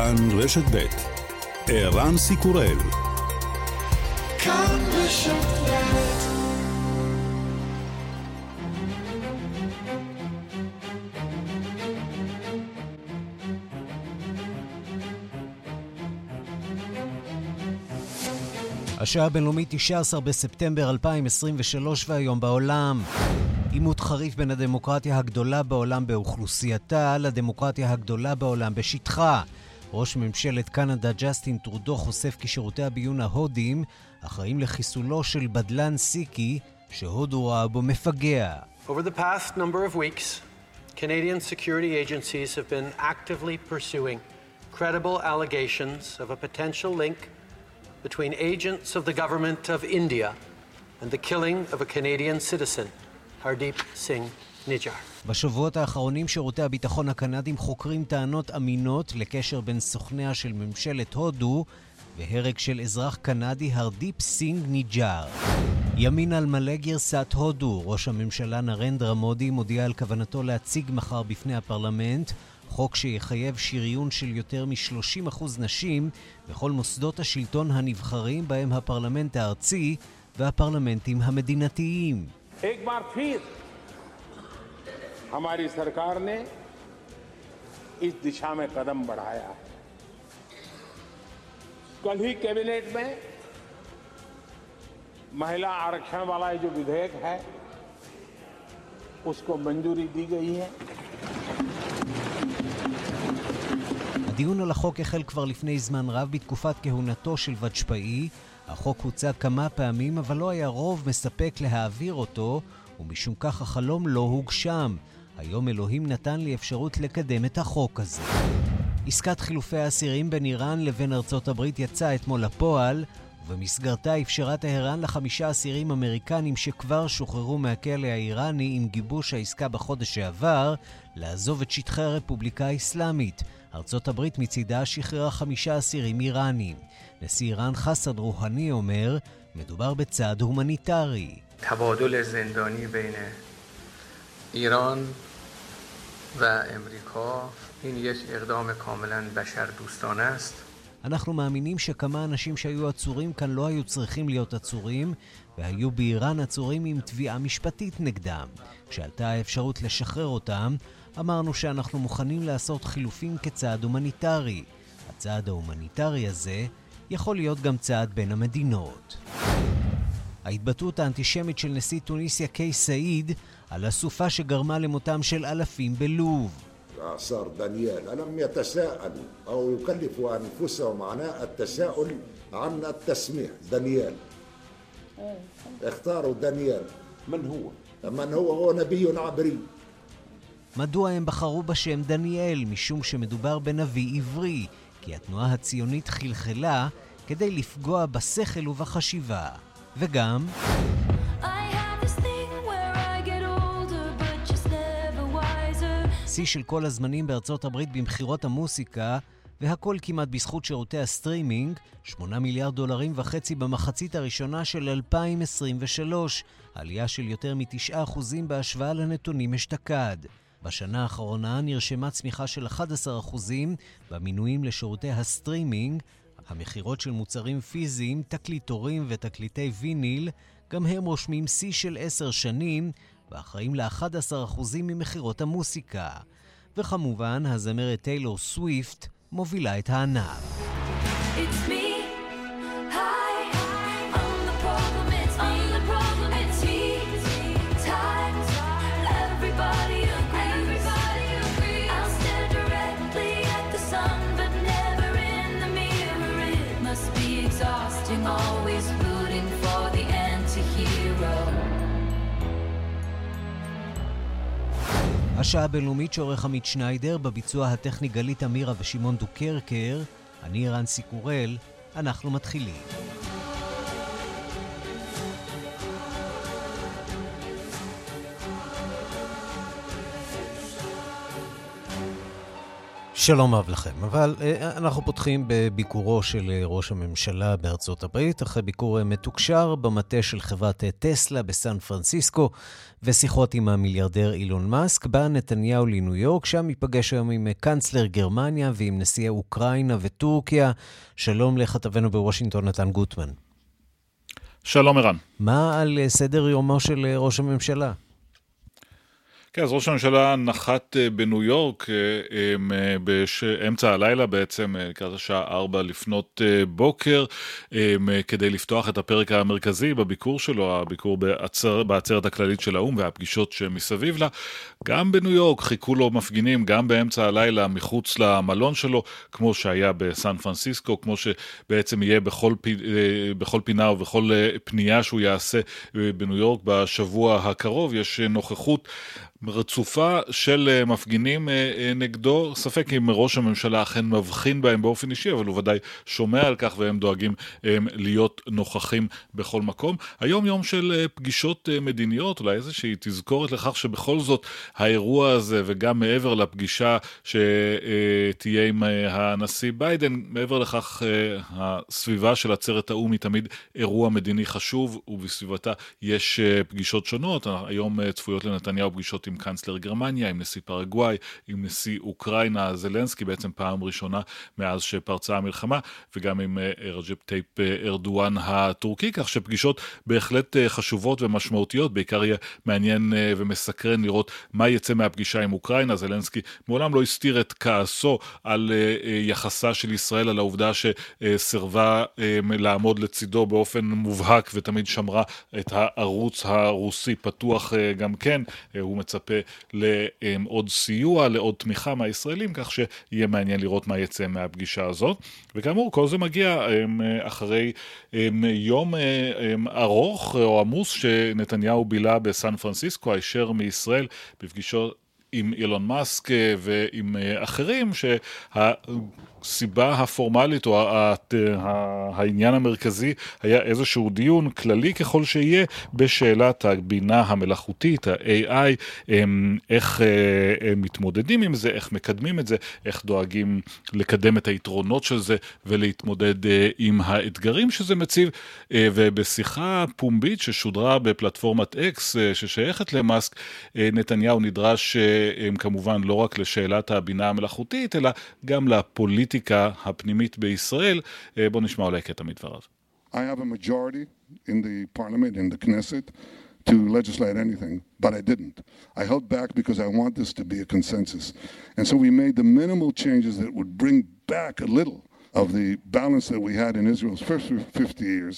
כאן רשת ב' ערן סיקורל כאן רשת השעה הבינלאומית 19 בספטמבר 2023 והיום בעולם. עימות חריף בין הדמוקרטיה הגדולה בעולם באוכלוסייתה לדמוקרטיה הגדולה בעולם בשטחה. ראש ממשלת קנדה ג'סטין טרודו חושף כי שירותי הביון ההודיים אחראים לחיסולו של בדלן סיקי, שהודו רואה בו מפגע. Over the past number of weeks, Canadian security agencies have been actively pursuing credible allegations of a potential link between agents of the government of India and the killing of a Canadian citizen. הרדיפ סינג ניג'ר. בשבועות האחרונים שירותי הביטחון הקנדים חוקרים טענות אמינות לקשר בין סוכניה של ממשלת הודו והרג של אזרח קנדי הרדיפ סינג ניג'ר. ימין על מלא גרסת הודו, ראש הממשלה נרנדרה מודי מודיע על כוונתו להציג מחר בפני הפרלמנט חוק שיחייב שריון של יותר מ-30% נשים בכל מוסדות השלטון הנבחרים בהם הפרלמנט הארצי והפרלמנטים המדינתיים. एक बार फिर हमारी सरकार ने इस दिशा में कदम बढ़ाया है कल ही कैबिनेट में महिला आरक्षण वाला जो विधेयक है उसको मंजूरी दी गई है הדיון על החוק החל כבר לפני זמן רב בתקופת כהונתו של וג'פאי, החוק הוצג כמה פעמים, אבל לא היה רוב מספק להעביר אותו, ומשום כך החלום לא הוגשם. היום אלוהים נתן לי אפשרות לקדם את החוק הזה. עסקת חילופי האסירים בין איראן לבין ארצות הברית יצאה אתמול לפועל, ובמסגרתה אפשרה טהרן לחמישה אסירים אמריקנים שכבר שוחררו מהכלא האיראני עם גיבוש העסקה בחודש שעבר, לעזוב את שטחי הרפובליקה האסלאמית. ארצות הברית מצידה שחררה חמישה אסירים איראנים. נשיא איראן חסן רוהני אומר, מדובר בצעד הומניטרי. איראן و امریکا این یک اقدام کاملا بشر دوستانه است. אנחנו מאמינים שכמה אנשים שהיו עצורים כאן לא היו צריכים להיות עצורים, והיו באיראן עצורים עם תביעה משפטית נגדם. כשעלתה האפשרות לשחרר אותם, אמרנו שאנחנו מוכנים לעשות חילופים כצעד הומניטרי. הצעד ההומניטרי הזה יכול להיות גם צעד בין המדינות. ההתבטאות האנטישמית של נשיא טוניסיה קיי סעיד על הסופה שגרמה למותם של אלפים בלוב. صار دانيال ألم يتساءلوا أو يكلفوا أنفسهم عناء التساؤل عن التسمية دانيال اختاروا دانيال من هو؟ من هو هو نبي عبري מדוע הם בחרו בשם דניאל? משום שמדובר בנביא עברי, כי התנועה הציונית חלחלה כדי לפגוע בשכל ובחשיבה. וגם... שיא של כל הזמנים בארצות הברית במכירות המוסיקה, והכל כמעט בזכות שירותי הסטרימינג, 8 מיליארד דולרים וחצי במחצית הראשונה של 2023, עלייה של יותר מ-9% בהשוואה לנתונים אשתקד. בשנה האחרונה נרשמה צמיחה של 11% במינויים לשירותי הסטרימינג, המכירות של מוצרים פיזיים, תקליטורים ותקליטי ויניל, גם הם רושמים שיא של 10 שנים, ואחראים ל-11% ממכירות המוסיקה. וכמובן, הזמרת טיילור סוויפט מובילה את הענף. It's me. השעה הבינלאומית שעורך עמית שניידר, בביצוע הטכני גלית אמירה ושמעון דוקרקר, אני רנסי קורל, אנחנו מתחילים. שלום רב לכם, אבל אה, אנחנו פותחים בביקורו של אה, ראש הממשלה בארצות הברית, אחרי ביקור אה, מתוקשר במטה של חברת טסלה בסן פרנסיסקו, ושיחות עם המיליארדר אילון מאסק, בא נתניהו לניו יורק, שם ייפגש היום עם קאנצלר גרמניה ועם נשיאי אוקראינה וטורקיה. שלום לכתבנו בוושינגטון, נתן גוטמן. שלום ערן. מה על סדר יומו של ראש הממשלה? כן, אז ראש הממשלה נחת אה, בניו יורק אה, אה, באמצע הלילה בעצם, לקראת השעה 4 לפנות בוקר, כדי לפתוח את הפרק המרכזי בביקור שלו, הביקור בעצר, בעצרת הכללית של האו"ם והפגישות שמסביב לה. גם בניו יורק חיכו לו מפגינים, גם באמצע הלילה מחוץ למלון שלו, כמו שהיה בסן פרנסיסקו, כמו שבעצם יהיה בכל, בכל פינה ובכל פנייה שהוא יעשה בניו יורק בשבוע הקרוב. יש נוכחות רצופה של אה, מפגינים אה, אה, נגדו, ספק אם ראש הממשלה אכן מבחין בהם באופן אישי, אבל הוא ודאי שומע על כך והם דואגים להיות נוכחים בכל מקום. היום יום של פגישות מדיניות, אולי איזושהי תזכורת לכך שבכל זאת האירוע הזה, וגם מעבר לפגישה שתהיה עם הנשיא ביידן, מעבר לכך הסביבה של עצרת האו"ם היא תמיד אירוע מדיני חשוב, ובסביבתה יש פגישות שונות. היום צפויות לנתניהו פגישות עם קאנצלר גרמניה, עם נשיא פרגוואי, עם נשיא אוקראינה. זלנסקי, בעצם פעם ראשונה מאז שפרצה המלחמה, וגם עם אה, רג'פ טאיפ אה, ארדואן הטורקי, כך שפגישות בהחלט אה, חשובות ומשמעותיות, בעיקר יהיה מעניין ומסקרן לראות מה יצא מהפגישה עם אוקראינה. זלנסקי מעולם לא הסתיר את כעסו על יחסה של ישראל, על העובדה שסירבה לעמוד לצידו באופן מובהק ותמיד שמרה את הערוץ הרוסי פתוח גם כן. הוא מצפה מצפה לעוד סיוע, לעוד תמיכה מהישראלים, כך שיהיה מעניין לראות מה יצא מהפגישה הזאת. וכאמור, כל זה מגיע אחרי יום ארוך או עמוס שנתניהו בילה בסן פרנסיסקו, הישר מישראל, בפגישות עם אילון מאסק ועם אחרים, שה... הסיבה הפורמלית או העניין המרכזי היה איזשהו דיון כללי ככל שיהיה בשאלת הבינה המלאכותית, ה-AI, איך אה, מתמודדים עם זה, איך מקדמים את זה, איך דואגים לקדם את היתרונות של זה ולהתמודד אה, עם האתגרים שזה מציב. אה, ובשיחה פומבית ששודרה בפלטפורמת אקס ששייכת למאסק, נתניהו נדרש כמובן לא רק לשאלת הבינה המלאכותית, אלא גם לפוליטיקה. הפוליטיקה הפנימית בישראל. בואו נשמע אולי קטע מדבריו. I have a majority in the parliament, in the Knesset, to legislate anything, but I didn't. I held back because I want this to be a consensus. And so we made the minimal changes that would bring back a little of the balance that we had in Israel's first 50 years,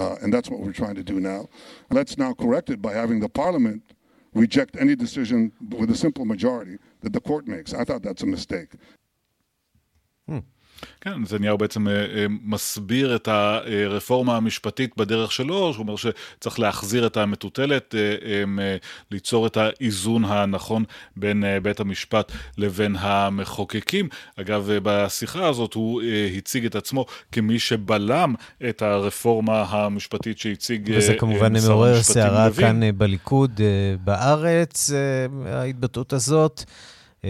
uh, and that's what we're trying to do now. Let's now correct it by having the parliament reject any decision with a simple majority that the court makes. I thought that's a mistake. כן, נתניהו בעצם אה, אה, מסביר את הרפורמה המשפטית בדרך שלו, שהוא אומר שצריך להחזיר את המטוטלת, אה, ליצור את האיזון הנכון בין בית המשפט לבין המחוקקים. אגב, בשיחה הזאת הוא הציג את עצמו כמי שבלם את הרפורמה המשפטית שהציג וזה כמובן מעורר סערה כאן בליכוד בארץ, ההתבטאות הזאת. Uh,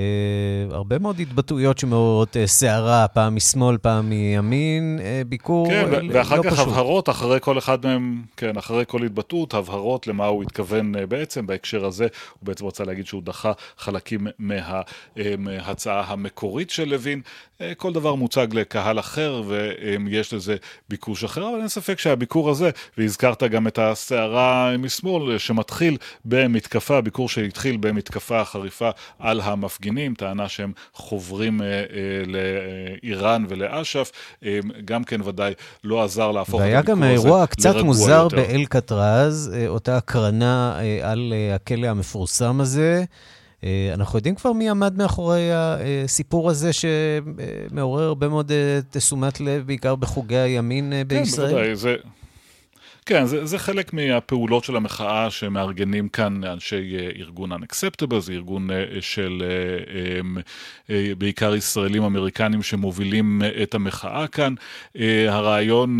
הרבה מאוד התבטאויות שמעוררות uh, סערה, פעם משמאל, פעם מימין, uh, ביקור כן, לא ואחר כך פשוט. הבהרות אחרי כל אחד מהם, כן, אחרי כל התבטאות, הבהרות למה הוא התכוון uh, בעצם. בהקשר הזה, הוא בעצם רוצה להגיד שהוא דחה חלקים מה, uh, מההצעה המקורית של לוין. Uh, כל דבר מוצג לקהל אחר, ויש um, לזה ביקוש אחר, אבל אין ספק שהביקור הזה, והזכרת גם את הסערה משמאל, שמתחיל במתקפה, ביקור שהתחיל במתקפה חריפה על המפגינים. המפגינים, טענה שהם חוברים אה, אה, לאיראן ולאש"ף, אה, גם כן ודאי לא עזר להפוך את הביקור הזה לרגוע יותר. והיה גם אירוע קצת מוזר באל-קטרז, אותה הקרנה על הכלא המפורסם הזה. אנחנו יודעים כבר מי עמד מאחורי הסיפור הזה שמעורר הרבה מאוד תשומת לב, בעיקר בחוגי הימין בישראל? כן, בוודאי. זה, כן, זה, זה חלק מהפעולות של המחאה שמארגנים כאן אנשי ארגון Unacceptable, זה ארגון של בעיקר ישראלים אמריקנים שמובילים את המחאה כאן. הרעיון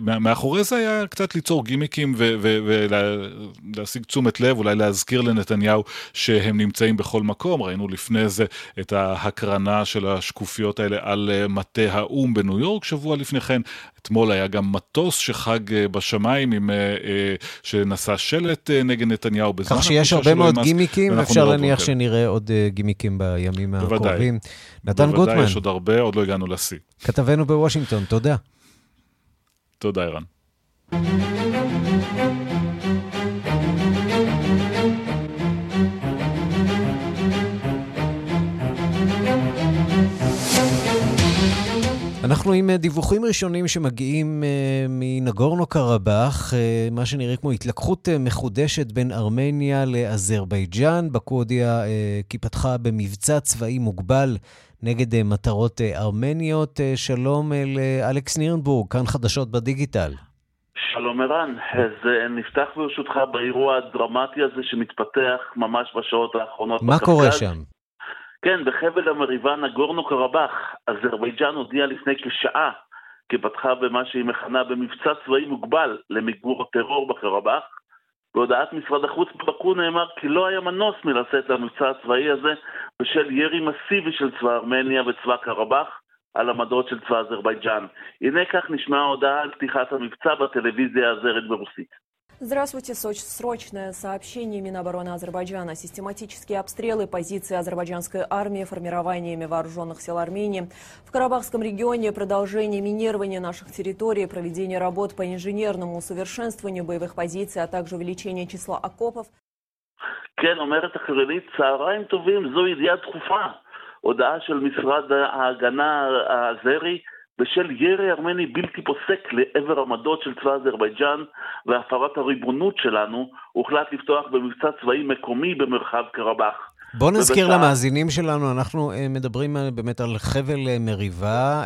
מאחורי זה היה קצת ליצור גימיקים ולהשיג תשומת לב, אולי להזכיר לנתניהו שהם נמצאים בכל מקום. ראינו לפני זה את ההקרנה של השקופיות האלה על מטה האו"ם בניו יורק שבוע לפני כן. אתמול היה גם מטוס שחג אה, בשמיים, עם, אה, אה, שנשא שלט נגד נתניהו בזמן כך שיש הרבה מאוד גימיקים, אפשר להניח שנראה עוד גימיקים בימים הקרובים. נתן גוטמן. בוודאי, יש עוד הרבה, עוד לא הגענו לשיא. כתבנו בוושינגטון, תודה. תודה, ערן. אנחנו עם אה, דיווחים ראשונים שמגיעים uh, מנגורנו קרבאח, uh, מה שנראה כמו התלקחות מחודשת בין ארמניה לאזרבייג'אן. באקו הודיעה כי פתחה במבצע צבאי מוגבל נגד מטרות ארמניות. שלום לאלכס נירנבורג, כאן חדשות בדיגיטל. שלום ערן, אז נפתח ברשותך באירוע הדרמטי הזה שמתפתח ממש בשעות האחרונות. מה בקפקד. קורה שם? כן, בחבל המריבה נגורנו קרבאח, אזרבייג'אן הודיעה לפני כשעה כי פתחה במה שהיא מכנה במבצע צבאי מוגבל למיגור הטרור בקרבאח. בהודעת משרד החוץ בבקו נאמר כי לא היה מנוס מלצאת למבצע הצבאי הזה בשל ירי מסיבי של צבא ארמניה וצבא קרבאח על עמדות של צבא אזרבייג'אן. הנה כך נשמעה ההודעה על פתיחת המבצע בטלוויזיה הזרת ברוסית. Здравствуйте, Срочное сообщение Минобороны Азербайджана. Систематические обстрелы позиций азербайджанской армии формированиями вооруженных сил Армении. В Карабахском регионе продолжение минирования наших территорий, проведение работ по инженерному усовершенствованию боевых позиций, а также увеличение числа окопов. כן, אומרת החרדית, צהריים טובים, זו ידיעה דחופה. הודעה של משרד ההגנה האזרי בשל ירי ארמני בלתי פוסק לעבר עמדות של צבא אזרבייג'אן והפרת הריבונות שלנו, הוחלט לפתוח במבצע צבאי מקומי במרחב קרבאח. בוא נזכיר ובצע... למאזינים שלנו, אנחנו uh, מדברים uh, באמת על חבל uh, מריבה.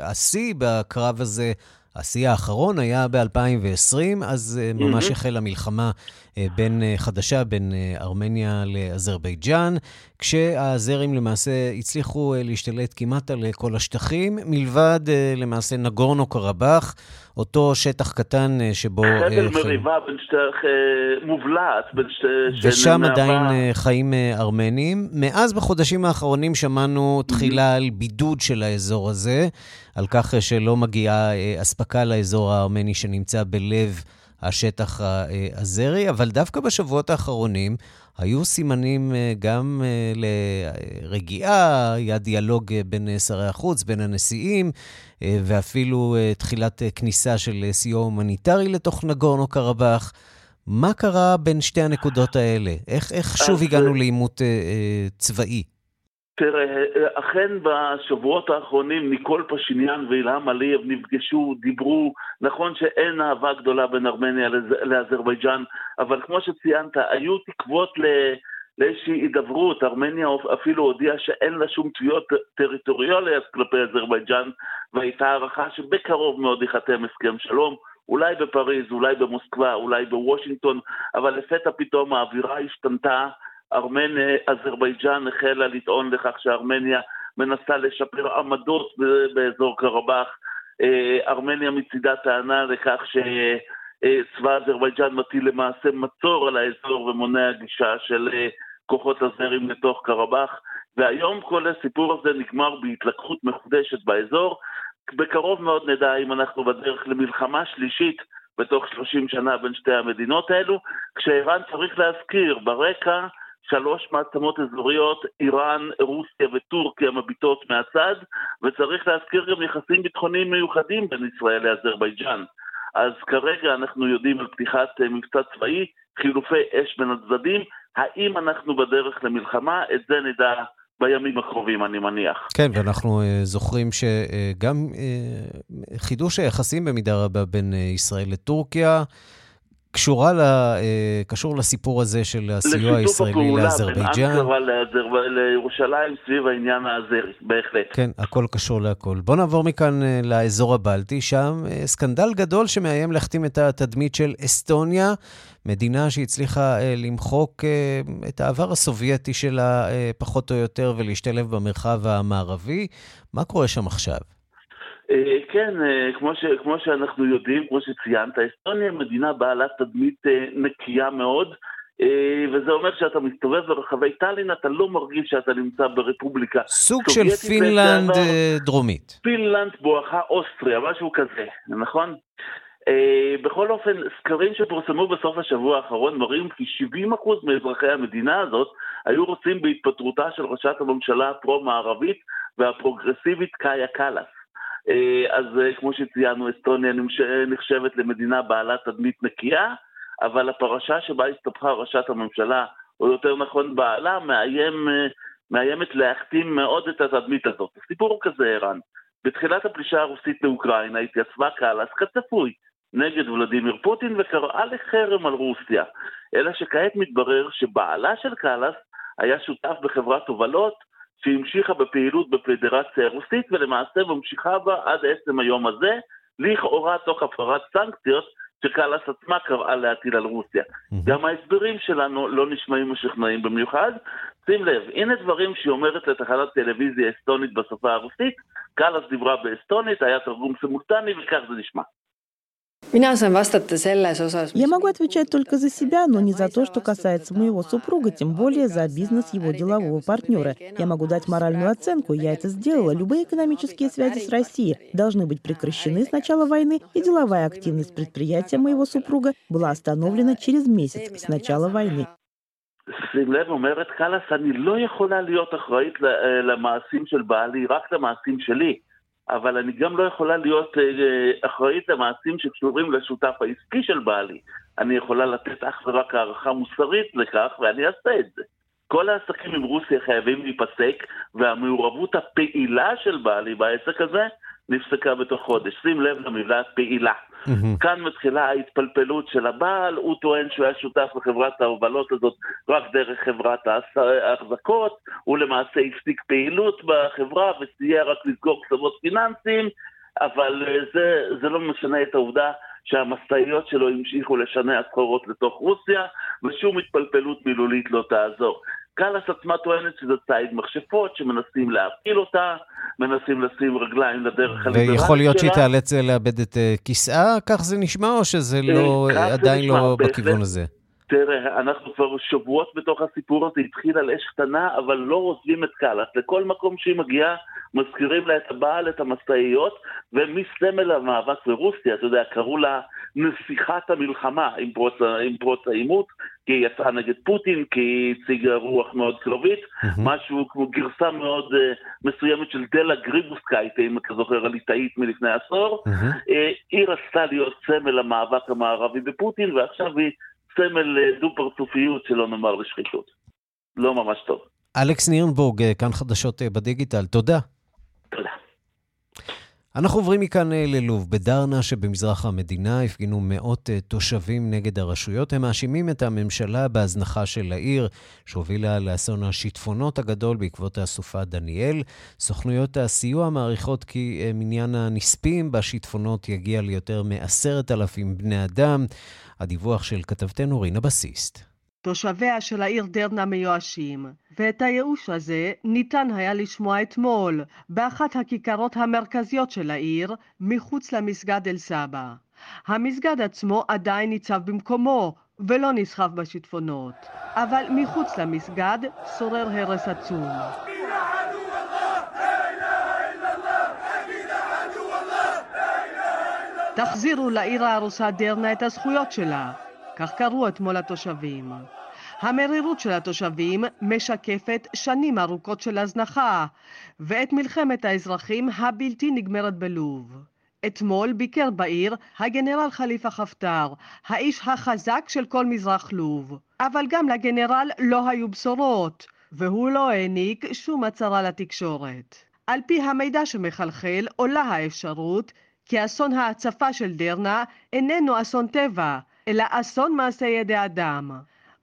השיא בקרב הזה, השיא האחרון היה ב-2020, אז ממש mm-hmm. החלה מלחמה אה, בין אה, חדשה בין אה, ארמניה לאזרבייג'אן, כשהזרים למעשה הצליחו להשתלט כמעט על כל השטחים, מלבד למעשה נגורנו קרבאח, אותו שטח קטן שבו... חבל מריבה בין שתי... מובלעת בין שתי... ושם עדיין חיים ארמנים. מאז בחודשים האחרונים שמענו תחילה על בידוד של האזור הזה, על כך שלא מגיעה אספקה לאזור הארמני שנמצא בלב... השטח האזרי, אבל דווקא בשבועות האחרונים היו סימנים אה, גם אה, לרגיעה, היה דיאלוג אה, בין שרי החוץ, בין הנשיאים, ואפילו תחילת כניסה של סיוע הומניטרי לתוך נגורנו קרבאח. מה קרה בין שתי הנקודות האלה? איך, איך שוב הגענו לעימות צבאי? תראה, אכן בשבועות האחרונים ניקול פשיניאן ואילהם עליאב נפגשו, דיברו, נכון שאין אהבה גדולה בין ארמניה לאזרבייג'אן, אבל כמו שציינת, היו תקוות ל... לאיזושהי הידברות, ארמניה אפילו הודיעה שאין לה שום תביעות טריטוריאליות כלפי אזרבייג'אן, והייתה הערכה שבקרוב מאוד ייחתם הסכם שלום, אולי בפריז, אולי במוסקבה, אולי בוושינגטון, אבל לפתע פתאום האווירה השתנתה, ארמניה, אזרבייג'אן החלה לטעון לכך שארמניה מנסה לשפר עמדות באזור קרבאח. אה, ארמניה מצידה טענה לכך שצבא אזרבייג'אן מטיל למעשה מצור על האזור ומונע גישה של אה, כוחות הזרים לתוך קרבאח. והיום כל הסיפור הזה נגמר בהתלקחות מחודשת באזור. בקרוב מאוד נדע אם אנחנו בדרך למלחמה שלישית בתוך 30 שנה בין שתי המדינות האלו, כשערן צריך להזכיר ברקע שלוש מעצמות אזוריות, איראן, רוסיה וטורקיה מביטות מהצד, וצריך להזכיר גם יחסים ביטחוניים מיוחדים בין ישראל לאזרבייג'אן. אז כרגע אנחנו יודעים על פתיחת אה, מבצע צבאי, חילופי אש בין הצדדים, האם אנחנו בדרך למלחמה? את זה נדע בימים הקרובים, אני מניח. כן, ואנחנו uh, זוכרים שגם uh, uh, חידוש היחסים במידה רבה בין uh, ישראל לטורקיה, קשורה ל, אה, קשור לסיפור הזה של הסיוע הישראלי לאזרבייג'אן. לשיתוף הפעולה בין אנקרה לירושלים סביב העניין האזרי, בהחלט. כן, הכל קשור להכל. בוא נעבור מכאן אה, לאזור הבלטי, שם אה, סקנדל גדול שמאיים להחתים את התדמית של אסטוניה, מדינה שהצליחה למחוק את העבר הסובייטי שלה פחות או יותר ולהשתלב במרחב המערבי. מה קורה שם עכשיו? אה, כן, אה, כמו, ש, כמו שאנחנו יודעים, כמו שציינת, אסטוניה מדינה בעלת תדמית אה, נקייה מאוד, וזה אומר שאתה מסתובב ברחבי טאלין, אתה לא מרגיש שאתה נמצא ברפובליקה. סוג של פינלנד דרומית. פינלנד בואכה אוסטריה, משהו כזה, נכון? בכל אופן, סקרים שפורסמו בסוף השבוע האחרון מראים כי 70% מאזרחי המדינה הזאת היו רוצים בהתפטרותה של ראשת הממשלה הפרו-מערבית והפרוגרסיבית קאיה קאלאס. אה, אז אה, כמו שציינו, אסטוניה נחשבת למדינה בעלת תדמית נקייה, אבל הפרשה שבה הסתבכה ראשת הממשלה, או יותר נכון בעלה, מאיים, אה, מאיימת להכתים מאוד את התדמית הזאת. הסיפור הוא כזה, ערן. בתחילת הפלישה הרוסית לאוקראינה התייצבה קאלאס כצפוי נגד ולדימיר פוטין וקראה לחרם על רוסיה. אלא שכעת מתברר שבעלה של קאלאס היה שותף בחברת הובלות שהמשיכה בפעילות בפדרציה הרוסית ולמעשה ממשיכה בה עד עצם היום הזה, לכאורה תוך הפרת סנקציות שקאלאס עצמה קראה להטיל על רוסיה. גם ההסברים שלנו לא נשמעים משכנעים במיוחד. שים לב, הנה דברים שהיא אומרת לתחנת טלוויזיה אסטונית בשפה הרוסית, קאלאס דיברה באסטונית, היה תרגום סימולטני וכך זה נשמע. Я могу отвечать только за себя, но не за то, что касается моего супруга, тем более за бизнес его делового партнера. Я могу дать моральную оценку, я это сделала. Любые экономические связи с Россией должны быть прекращены с начала войны, и деловая активность предприятия моего супруга была остановлена через месяц с начала войны. שים לב, אומרת קאלאס, אני לא יכולה להיות אחראית למעשים של בעלי, רק למעשים שלי. אבל אני גם לא יכולה להיות אה, אחראית למעשים שקשורים לשותף העסקי של בעלי. אני יכולה לתת אך ורק הערכה מוסרית לכך, ואני אעשה את זה. כל העסקים עם רוסיה חייבים להיפסק, והמעורבות הפעילה של בעלי בעסק הזה נפסקה בתוך חודש. שים לב למילה פעילה. Mm-hmm. כאן מתחילה ההתפלפלות של הבעל, הוא טוען שהוא היה שותף בחברת ההובלות הזאת רק דרך חברת ההחזקות, הוא למעשה הפסיק פעילות בחברה וסייע רק לסגור קצוות פיננסיים, אבל אה, זה, זה לא משנה את העובדה שהמשאיות שלו המשיכו לשנע סחורות לתוך רוסיה, ושום התפלפלות מילולית לא תעזור. קאלאס עצמה טוענת שזה ציד מכשפות, שמנסים להפיל אותה, מנסים לשים רגליים לדרך הליברלית שלה. ויכול להיות שהיא תיאלץ לאבד את אה, כיסאה, כך זה נשמע, או שזה לא, עדיין לא בכיוון הזה? תראה, אנחנו כבר שבועות בתוך הסיפור הזה, התחיל על אש קטנה, אבל לא עוזבים את קאלאס. לכל מקום שהיא מגיעה, מזכירים לה את הבעל, את המשאיות, ומסמל המאבק ברוסיה, אתה יודע, קראו לה נסיכת המלחמה עם פרוץ, עם פרוץ העימות, כי היא יצאה נגד פוטין, כי היא הציגה רוח מאוד אמ-המ. משהו כמו גרסה מאוד אה, מסוימת של דליה גריבאוסקייטה, אם אתה זוכר, הליטאית מלפני עשור. אמ-המ. אה, היא רצתה להיות סמל המאבק המערבי בפוטין, ועכשיו היא סמל uh, דו-פרצופיות, שלא נאמר לשחיתות. לא ממש טוב. אלכס נירנבורג, כאן חדשות בדיגיטל, תודה. אנחנו עוברים מכאן אה, ללוב. בדרנה שבמזרח המדינה הפגינו מאות אה, תושבים נגד הרשויות. הם מאשימים את הממשלה בהזנחה של העיר, שהובילה לאסון השיטפונות הגדול בעקבות הסופה דניאל. סוכנויות הסיוע מעריכות כי אה, מניין הנספים בשיטפונות יגיע ליותר מעשרת אלפים בני אדם. הדיווח של כתבתנו רינה בסיסט. תושביה של העיר דרנה מיואשים, ואת הייאוש הזה ניתן היה לשמוע אתמול באחת הכיכרות המרכזיות של העיר, מחוץ למסגד אל-סבא. המסגד עצמו עדיין ניצב במקומו, ולא נסחף בשיטפונות, אבל מחוץ למסגד שורר הרס עצום. תחזירו לעיר הארוסה דרנה את הזכויות שלה, כך קראו אתמול התושבים. המרירות של התושבים משקפת שנים ארוכות של הזנחה ואת מלחמת האזרחים הבלתי נגמרת בלוב. אתמול ביקר בעיר הגנרל חליפה חפטר, האיש החזק של כל מזרח לוב. אבל גם לגנרל לא היו בשורות, והוא לא העניק שום הצהרה לתקשורת. על פי המידע שמחלחל עולה האפשרות כי אסון ההצפה של דרנה איננו אסון טבע, אלא אסון מעשה ידי אדם.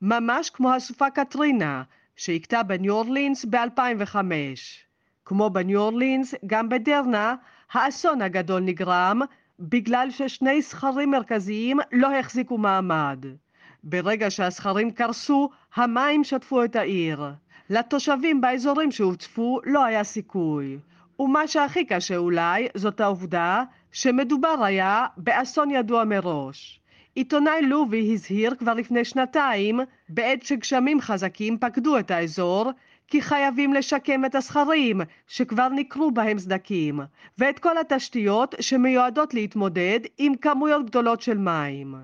ממש כמו הסופה קטרינה, שהכתה בניו אורלינס ב-2005. כמו בניו אורלינס, גם בדרנה, האסון הגדול נגרם בגלל ששני סכרים מרכזיים לא החזיקו מעמד. ברגע שהסכרים קרסו, המים שטפו את העיר. לתושבים באזורים שהוצפו לא היה סיכוי. ומה שהכי קשה אולי, זאת העובדה שמדובר היה באסון ידוע מראש. עיתונאי לובי הזהיר כבר לפני שנתיים, בעת שגשמים חזקים פקדו את האזור, כי חייבים לשקם את הסכרים שכבר ניכרו בהם סדקים, ואת כל התשתיות שמיועדות להתמודד עם כמויות גדולות של מים.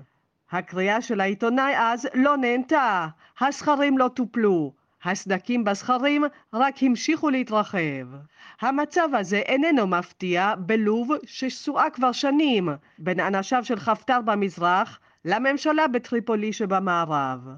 הקריאה של העיתונאי אז לא נהנתה, הסכרים לא טופלו, הסדקים בסכרים רק המשיכו להתרחב. המצב הזה איננו מפתיע בלוב שסועה כבר שנים בין אנשיו של חפטר במזרח לממשלה בטריפולי שבמערב.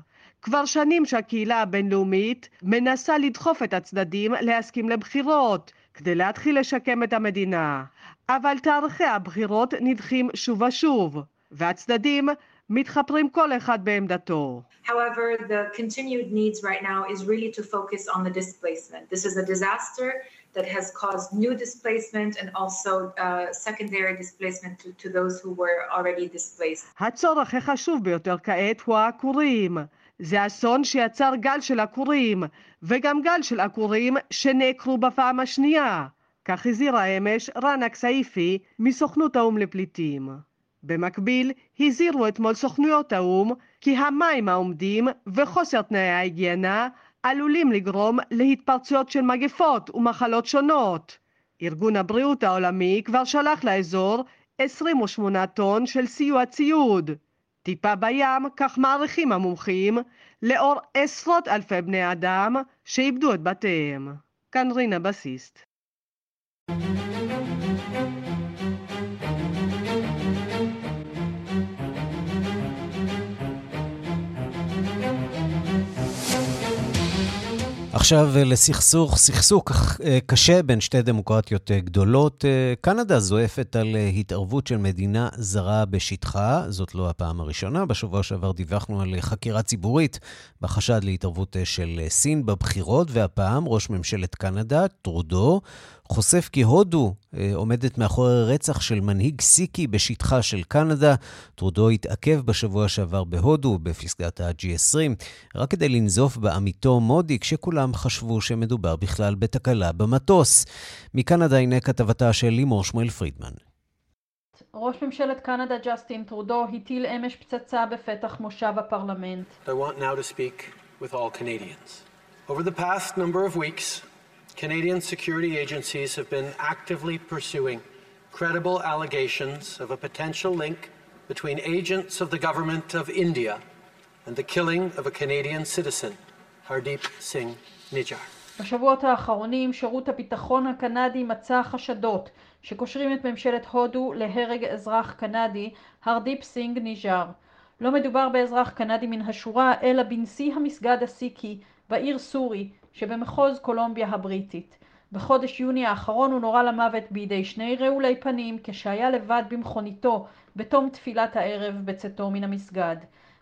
כבר שנים שהקהילה הבינלאומית מנסה לדחוף את הצדדים להסכים לבחירות כדי להתחיל לשקם את המדינה, אבל תאריכי הבחירות נדחים שוב ושוב, והצדדים מתחפרים כל אחד בעמדתו. However, the continued needs right now is really to focus on the displacement. This is a disaster that has caused new displacement and also uh, secondary displacement to, to those who were already displaced. הצורך החשוב ביותר כעת הוא העקורים. זה אסון שיצר גל של עקורים, וגם גל של עקורים שנעקרו בפעם השנייה. כך הזהירה אמש רנה כסייפי מסוכנות האו"ם לפליטים. במקביל, הזהירו אתמול סוכנויות האו"ם כי המים העומדים וחוסר תנאי ההיגיינה עלולים לגרום להתפרצויות של מגפות ומחלות שונות. ארגון הבריאות העולמי כבר שלח לאזור 28 טון של סיוע ציוד. טיפה בים, כך מעריכים המומחים, לאור עשרות אלפי בני אדם שאיבדו את בתיהם. כאן רינה בסיסט. עכשיו אה, לסכסוך, סכסוך אה, קשה בין שתי דמוקרטיות אה, גדולות. קנדה זועפת על התערבות של מדינה זרה בשטחה, זאת לא הפעם הראשונה. בשבוע שעבר דיווחנו על חקירה ציבורית בחשד להתערבות של סין בבחירות, והפעם ראש ממשלת קנדה, טרודו, חושף כי הודו אה, עומדת מאחורי רצח של מנהיג סיקי בשטחה של קנדה. טרודו התעכב בשבוע שעבר בהודו, בפסגת ה-G20, רק כדי לנזוף בעמיתו מודי, כשכולם חשבו שמדובר בכלל בתקלה במטוס. מקנדה הנה כתבתה של לימור שמואל פרידמן. ראש ממשלת קנדה ג'סטין טרודו הטיל אמש פצצה בפתח מושב הפרלמנט. I want now to speak with all Canadians. Over the past number of weeks, Canadian security agencies have been actively pursuing credible allegations of a potential link between agents of the government of India and the killing of a Canadian citizen, Hardeep Singh Nijjar. בשבועות האחרונים שירות הביטחון הקנדי מצא חשדות שקושרים את ממשלת הודו להרג אזרח קנדי, הרדיפ סינג ניג'אר. לא מדובר באזרח קנדי מן השורה, אלא בנשיא המסגד הסיקי בעיר סורי, שבמחוז קולומביה הבריטית. בחודש יוני האחרון הוא נורה למוות בידי שני רעולי פנים כשהיה לבד במכוניתו בתום תפילת הערב בצאתו מן המסגד.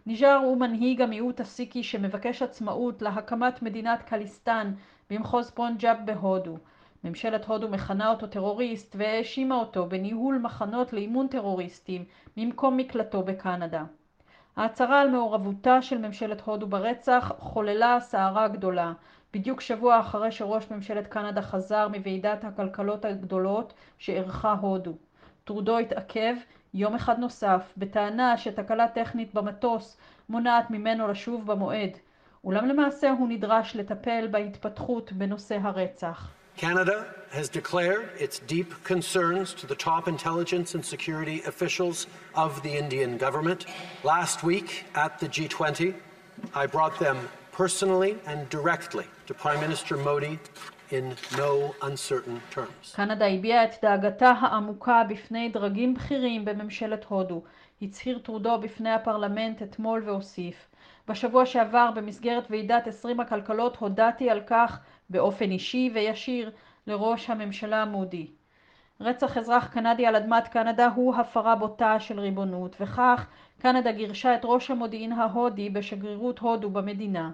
ניג'אר הוא מנהיג המיעוט הסיקי שמבקש עצמאות להקמת מדינת קליסטן במחוז פונג'אב בהודו. ממשלת הודו מכנה אותו טרוריסט והאשימה אותו בניהול מחנות לאימון טרוריסטים ממקום מקלטו בקנדה. ההצהרה על מעורבותה של ממשלת הודו ברצח חוללה סערה גדולה. בדיוק שבוע אחרי שראש ממשלת קנדה חזר מוועידת הכלכלות הגדולות שאירחה הודו. טרודו התעכב יום אחד נוסף בטענה שתקלה טכנית במטוס מונעת ממנו לשוב במועד, אולם למעשה הוא נדרש לטפל בהתפתחות בנושא הרצח. Canada has declared its deep concerns to the top intelligence and security officials of the Indian government. Last week at the G20, I brought them personally and directly to Prime Minister Modi in no uncertain terms. קנדה הביעה את דאגתה העמוקה בפני דרגים בכירים בממשלת הודו. הצהיר טרודו בפני הפרלמנט אתמול והוסיף בשבוע שעבר במסגרת ועידת 20 הכלכלות הודעתי על כך באופן אישי וישיר לראש הממשלה מודי. רצח אזרח קנדי על אדמת קנדה הוא הפרה בוטה של ריבונות, וכך קנדה גירשה את ראש המודיעין ההודי בשגרירות הודו במדינה.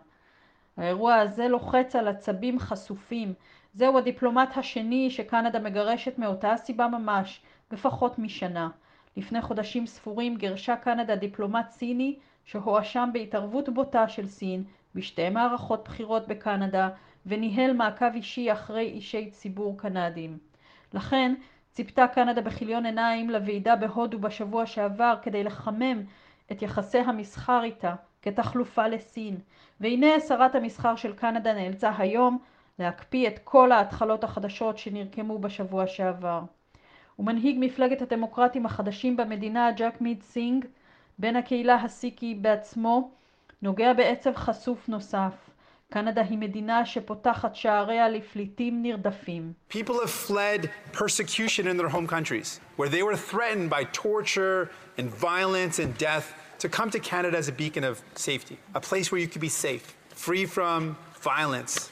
האירוע הזה לוחץ על עצבים חשופים. זהו הדיפלומט השני שקנדה מגרשת מאותה הסיבה ממש, בפחות משנה. לפני חודשים ספורים גירשה קנדה דיפלומט סיני שהואשם בהתערבות בוטה של סין בשתי מערכות בחירות בקנדה וניהל מעקב אישי אחרי אישי ציבור קנדים. לכן ציפתה קנדה בכיליון עיניים לוועידה בהודו בשבוע שעבר כדי לחמם את יחסי המסחר איתה כתחלופה לסין, והנה שרת המסחר של קנדה נאלצה היום להקפיא את כל ההתחלות החדשות שנרקמו בשבוע שעבר. ומנהיג מפלגת הדמוקרטים החדשים במדינה, ג'גמיט סינג, בן הקהילה הסיקי בעצמו, נוגע בעצב חשוף נוסף. קנדה היא מדינה שפותחת שעריה לפליטים נרדפים. People have fled persecution in their home countries, where they were threatened by torture and violence and death, to come to Canada as a beacon of safety, a place where you could be safe, free from violence,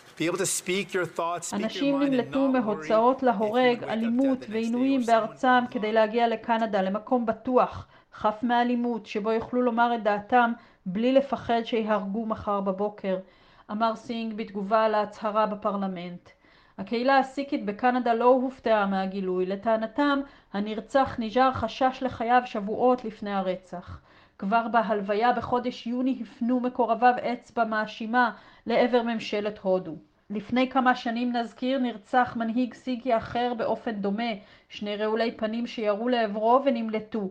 אנשים נמלטו מהוצאות להורג, אלימות ועינויים בארצם כדי להגיע לקנדה, למקום בטוח, חף מאלימות, שבו יוכלו לומר את דעתם בלי לפחד שיהרגו מחר בבוקר, אמר סינג בתגובה על ההצהרה בפרלמנט. הקהילה הסיקית בקנדה לא הופתעה מהגילוי, לטענתם הנרצח ניג'ר חשש לחייו שבועות לפני הרצח. כבר בהלוויה בחודש יוני הפנו מקורביו אצבע מאשימה לעבר ממשלת הודו. לפני כמה שנים נזכיר נרצח מנהיג סיגי אחר באופן דומה, שני רעולי פנים שירו לעברו ונמלטו.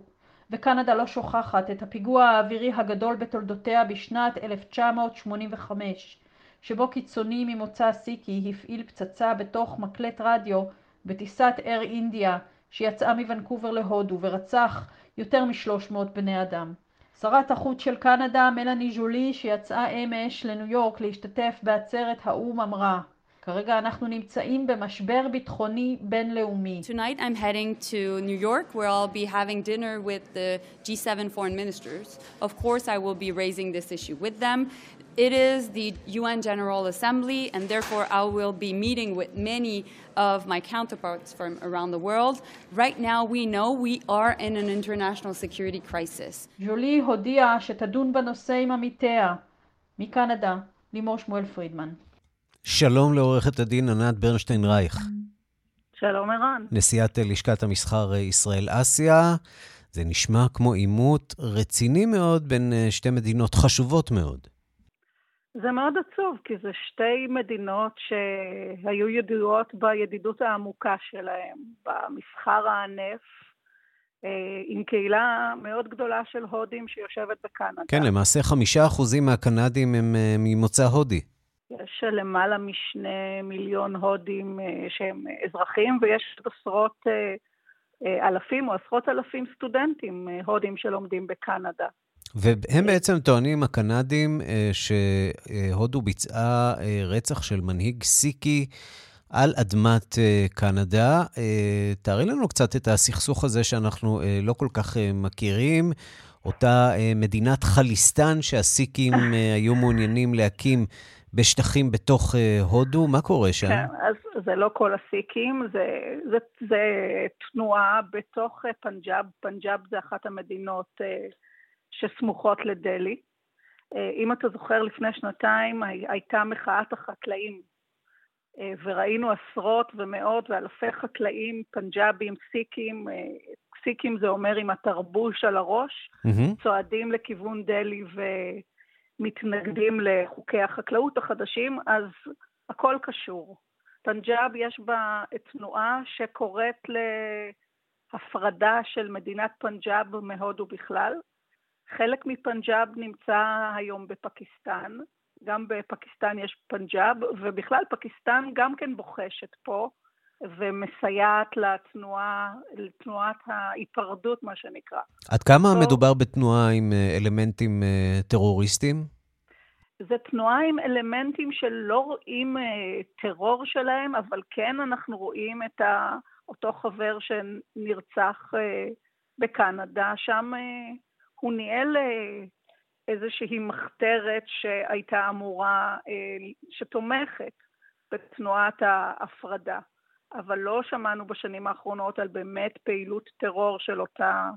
וקנדה לא שוכחת את הפיגוע האווירי הגדול בתולדותיה בשנת 1985, שבו קיצוני ממוצא סיקי הפעיל פצצה בתוך מקלט רדיו בטיסת אייר אינדיה שיצאה מוונקובר להודו ורצח יותר משלוש מאות בני אדם. שרת החוץ של קנדה, מלאני ז'ולי, שיצאה אמש לניו יורק להשתתף בעצרת האו"ם, אמרה כרגע אנחנו נמצאים במשבר ביטחוני בינלאומי. Tonight I'm heading to New York where I'll be having dinner with the G7 foreign ministers. Of course I will be raising this issue with them. It is the UN General Assembly, and therefore I will be meeting with many of my counterparts from around the world. Right now, we know we are in an international security crisis. ז'ולי הודיעה שתדון בנושא עם עמיתיה. מקנדה, לימור שמואל פרידמן. שלום לעורכת הדין ענת ברנשטיין רייך. שלום ערן. נשיאת לשכת המסחר ישראל-אסיה. זה נשמע כמו עימות רציני מאוד בין שתי מדינות חשובות מאוד. זה מאוד עצוב, כי זה שתי מדינות שהיו ידועות בידידות העמוקה שלהם, במסחר הענף, אה, עם קהילה מאוד גדולה של הודים שיושבת בקנדה. כן, למעשה חמישה אחוזים מהקנדים הם אה, ממוצא הודי. יש למעלה משני מיליון הודים אה, שהם אזרחים, ויש עשרות אלפים או עשרות אלפים סטודנטים הודים שלומדים בקנדה. והם בעצם טוענים, הקנדים, אה, שהודו ביצעה אה, רצח של מנהיג סיקי על אדמת אה, קנדה. תארי לנו קצת את הסכסוך הזה שאנחנו לא כל כך מכירים, אותה מדינת חליסטן שהסיקים היו מעוניינים להקים בשטחים בתוך הודו, מה קורה שם? כן, אז זה לא כל הסיקים, זה, זה, זה תנועה בתוך פנג'אב. פנג'אב זה אחת המדינות שסמוכות לדלהי. אה, אם אתה זוכר, לפני שנתיים הייתה מחאת החקלאים, אה, וראינו עשרות ומאות ואלפי חקלאים, פנג'בים, סיקים, אה, סיקים זה אומר עם התרבוש על הראש, mm-hmm. צועדים לכיוון דלהי ומתנגדים לחוקי החקלאות החדשים, אז הכל קשור. פנג'אב יש בה תנועה שקוראת להפרדה של מדינת פנג'אב מהודו בכלל, חלק מפנג'אב נמצא היום בפקיסטן, גם בפקיסטן יש פנג'אב, ובכלל פקיסטן גם כן בוחשת פה ומסייעת לתנועה, לתנועת ההיפרדות, מה שנקרא. עד כמה טוב, מדובר בתנועה עם אה, אלמנטים אה, טרוריסטיים? זו תנועה עם אלמנטים שלא רואים אה, טרור שלהם, אבל כן אנחנו רואים את ה, אותו חבר שנרצח בקנדה, שם הוא ניהל אה, איזושהי מחתרת שהייתה אמורה, אה, שתומכת בתנועת ההפרדה. אבל לא שמענו בשנים האחרונות על באמת פעילות טרור של אותה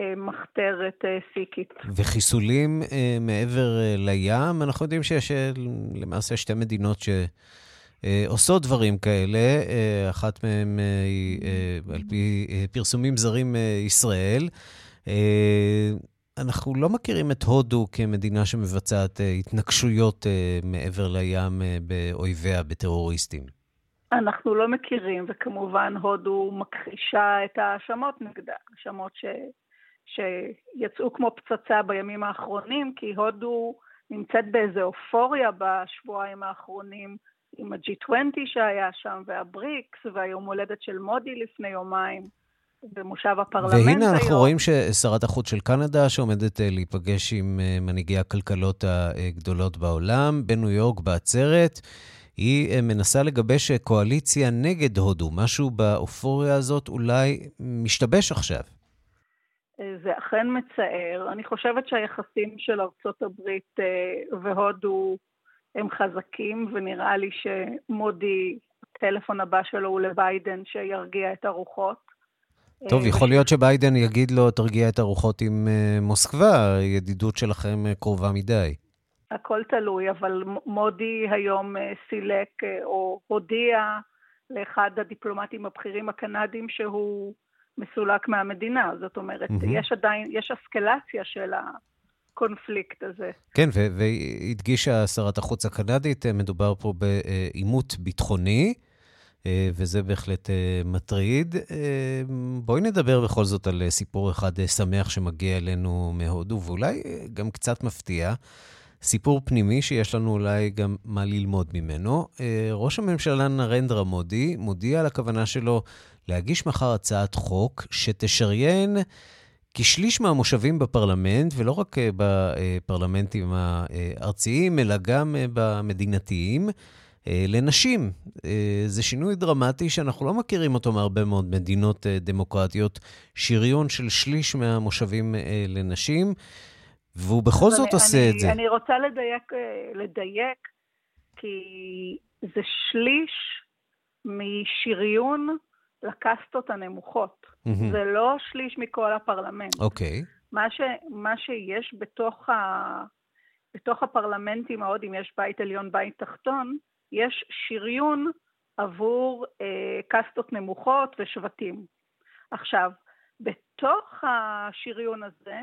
אה, מחתרת סיקית. וחיסולים מעבר לים, אנחנו יודעים שיש למעשה שתי מדינות ש... עושות דברים כאלה, אחת מהן היא, על פי פרסומים זרים, ישראל. אנחנו לא מכירים את הודו כמדינה שמבצעת התנגשויות מעבר לים באויביה, בטרוריסטים. אנחנו לא מכירים, וכמובן הודו מכחישה את ההאשמות נגדה, האשמות ש... שיצאו כמו פצצה בימים האחרונים, כי הודו נמצאת באיזו אופוריה בשבועיים האחרונים עם ה-G20 שהיה שם, והבריקס, והיום הולדת של מודי לפני יומיים. במושב הפרלמנט והנה היום. והנה אנחנו רואים ששרת החוץ של קנדה, שעומדת אה, להיפגש עם אה, מנהיגי הכלכלות הגדולות בעולם, בניו יורק, בעצרת, היא אה, מנסה לגבש קואליציה נגד הודו. משהו באופוריה הזאת אולי משתבש עכשיו. זה אכן מצער. אני חושבת שהיחסים של ארצות הברית והודו הם חזקים, ונראה לי שמודי, הטלפון הבא שלו הוא לביידן, שירגיע את הרוחות. טוב, יכול להיות שביידן יגיד לו, תרגיע את הרוחות עם אה, מוסקבה, הידידות שלכם אה, קרובה מדי. הכל תלוי, אבל מודי היום סילק או הודיע לאחד הדיפלומטים הבכירים הקנדים שהוא מסולק מהמדינה. זאת אומרת, mm-hmm. יש עדיין, יש אסקלציה של הקונפליקט הזה. כן, והדגישה שרת החוץ הקנדית, אה, מדובר פה בעימות ביטחוני. אה, וזה בהחלט אה, מטריד. בואי נדבר בכל זאת על סיפור אחד שמח שמגיע אלינו מהודו, ואולי גם קצת מפתיע. סיפור פנימי שיש לנו אולי גם מה ללמוד ממנו. ראש הממשלה נרנדרה מודי מודיע על הכוונה שלו להגיש מחר הצעת חוק שתשריין כשליש מהמושבים בפרלמנט, ולא רק אה, בפרלמנטים הארציים, אלא גם אה, במדינתיים, אה, לנשים. זה שינוי דרמטי שאנחנו לא מכירים אותו מהרבה מאוד מדינות דמוקרטיות, שריון של שליש מהמושבים לנשים, והוא בכל זאת אני, עושה אני, את זה. אני רוצה לדייק, לדייק, כי זה שליש משריון לקסטות הנמוכות. Mm-hmm. זה לא שליש מכל הפרלמנט. אוקיי. Okay. מה, ש, מה שיש בתוך, ה, בתוך הפרלמנטים ההודים, יש בית עליון, בית תחתון, יש שריון עבור אה, קסטות נמוכות ושבטים. עכשיו, בתוך השריון הזה,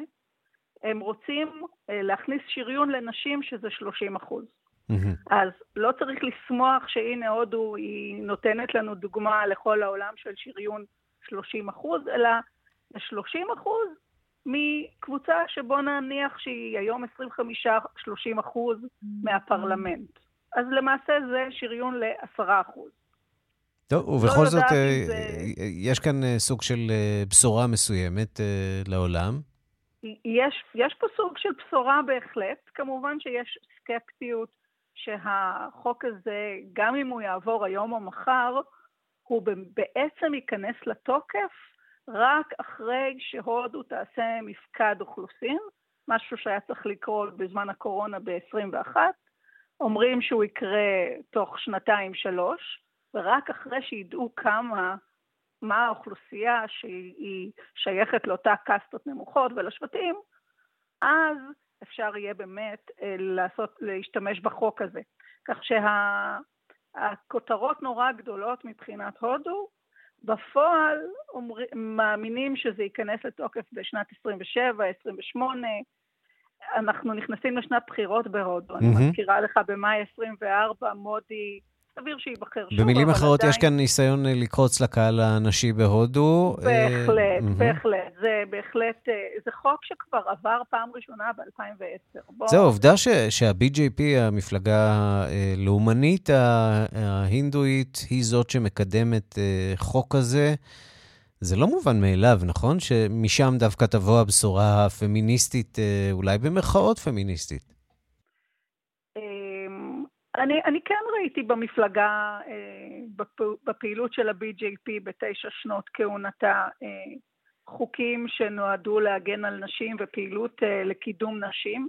הם רוצים אה, להכניס שריון לנשים שזה 30 אחוז. Mm-hmm. אז לא צריך לשמוח שהנה הודו היא נותנת לנו דוגמה לכל העולם של שריון 30 אחוז, אלא זה 30 אחוז מקבוצה שבוא נניח שהיא היום 25-30 אחוז מהפרלמנט. אז למעשה זה שריון ל-10 אחוז. טוב, ובכל לא זאת, אה, זה... יש כאן אה, סוג של אה, בשורה מסוימת לעולם. יש, יש פה סוג של בשורה בהחלט. כמובן שיש סקפטיות שהחוק הזה, גם אם הוא יעבור היום או מחר, הוא בעצם ייכנס לתוקף רק אחרי שהודו תעשה מפקד אוכלוסין, משהו שהיה צריך לקרות בזמן הקורונה ב-21, אומרים שהוא יקרה תוך שנתיים-שלוש, ורק אחרי שידעו כמה, מה האוכלוסייה שהיא שייכת לאותה קסטות נמוכות ולשבטים, אז אפשר יהיה באמת אה, לעשות, להשתמש בחוק הזה. כך שהכותרות שה, נורא גדולות מבחינת הודו, בפועל אומר, מאמינים שזה ייכנס לתוקף בשנת 27, 28, אנחנו נכנסים לשנת בחירות בהודו. Mm-hmm. אני מזכירה לך, במאי 24 מודי סביר שייבחר שוב, במילים אחרות, עדיין... יש כאן ניסיון אה, לקרוץ לקהל הנשי בהודו. בהחלט, אה, בהחלט. זה בהחלט, אה, זה חוק שכבר עבר פעם ראשונה ב-2010. בוא... זו עובדה ש, שה-BJP, המפלגה הלאומנית ההינדואית, היא זאת שמקדמת חוק כזה. זה לא מובן מאליו, נכון? שמשם דווקא תבוא הבשורה הפמיניסטית, אולי במרכאות פמיניסטית. אני, אני כן ראיתי במפלגה, אה, בפעילות של ה-BJP בתשע שנות כהונתה, אה, חוקים שנועדו להגן על נשים ופעילות אה, לקידום נשים,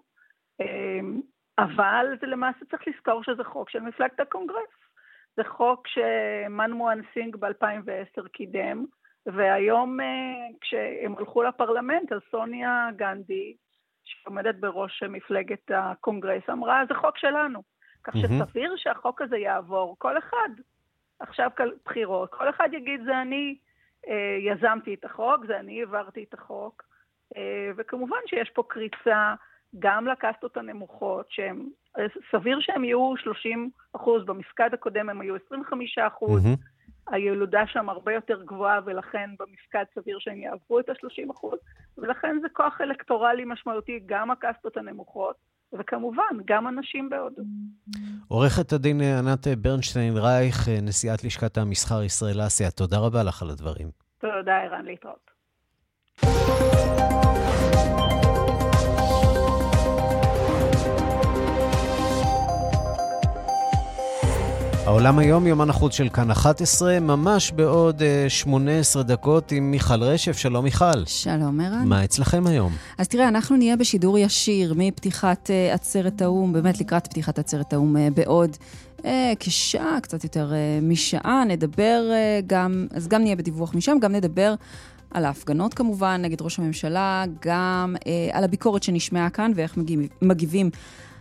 אבל זה למעשה צריך לזכור שזה חוק של מפלגת הקונגרס. זה חוק שמנמוהאן סינג ב-2010 קידם, והיום כשהם הלכו לפרלמנט, אז סוניה גנדי, שעומדת בראש מפלגת הקונגרס, אמרה, זה חוק שלנו. כך שסביר שהחוק הזה יעבור. כל אחד, עכשיו בחירות, כל אחד יגיד, זה אני אה, יזמתי את החוק, זה אני העברתי את החוק, אה, וכמובן שיש פה קריצה גם לקסטות הנמוכות, שהם, סביר שהם יהיו 30 אחוז, במפקד הקודם הם היו 25 אחוז, mm-hmm. הילודה שם הרבה יותר גבוהה, ולכן במפקד סביר שהם יעברו את ה-30 אחוז, ולכן זה כוח אלקטורלי משמעותי, גם הקסטות הנמוכות, וכמובן, גם אנשים בהודו. עורכת הדין ענת ברנשטיין רייך, נשיאת לשכת המסחר ישראל אסיה, תודה רבה לך על הדברים. תודה, ערן, להתראות. העולם היום, יומן החוץ של כאן 11, ממש בעוד uh, 18 דקות עם מיכל רשף. שלום מיכל. שלום ערן. מה אצלכם היום? אז תראה, אנחנו נהיה בשידור ישיר מפתיחת uh, עצרת האו"ם, באמת לקראת פתיחת עצרת האו"ם uh, בעוד uh, כשעה, קצת יותר uh, משעה. נדבר uh, גם, אז גם נהיה בדיווח משם, גם נדבר... על ההפגנות כמובן נגד ראש הממשלה, גם אה, על הביקורת שנשמעה כאן ואיך מגיב, מגיבים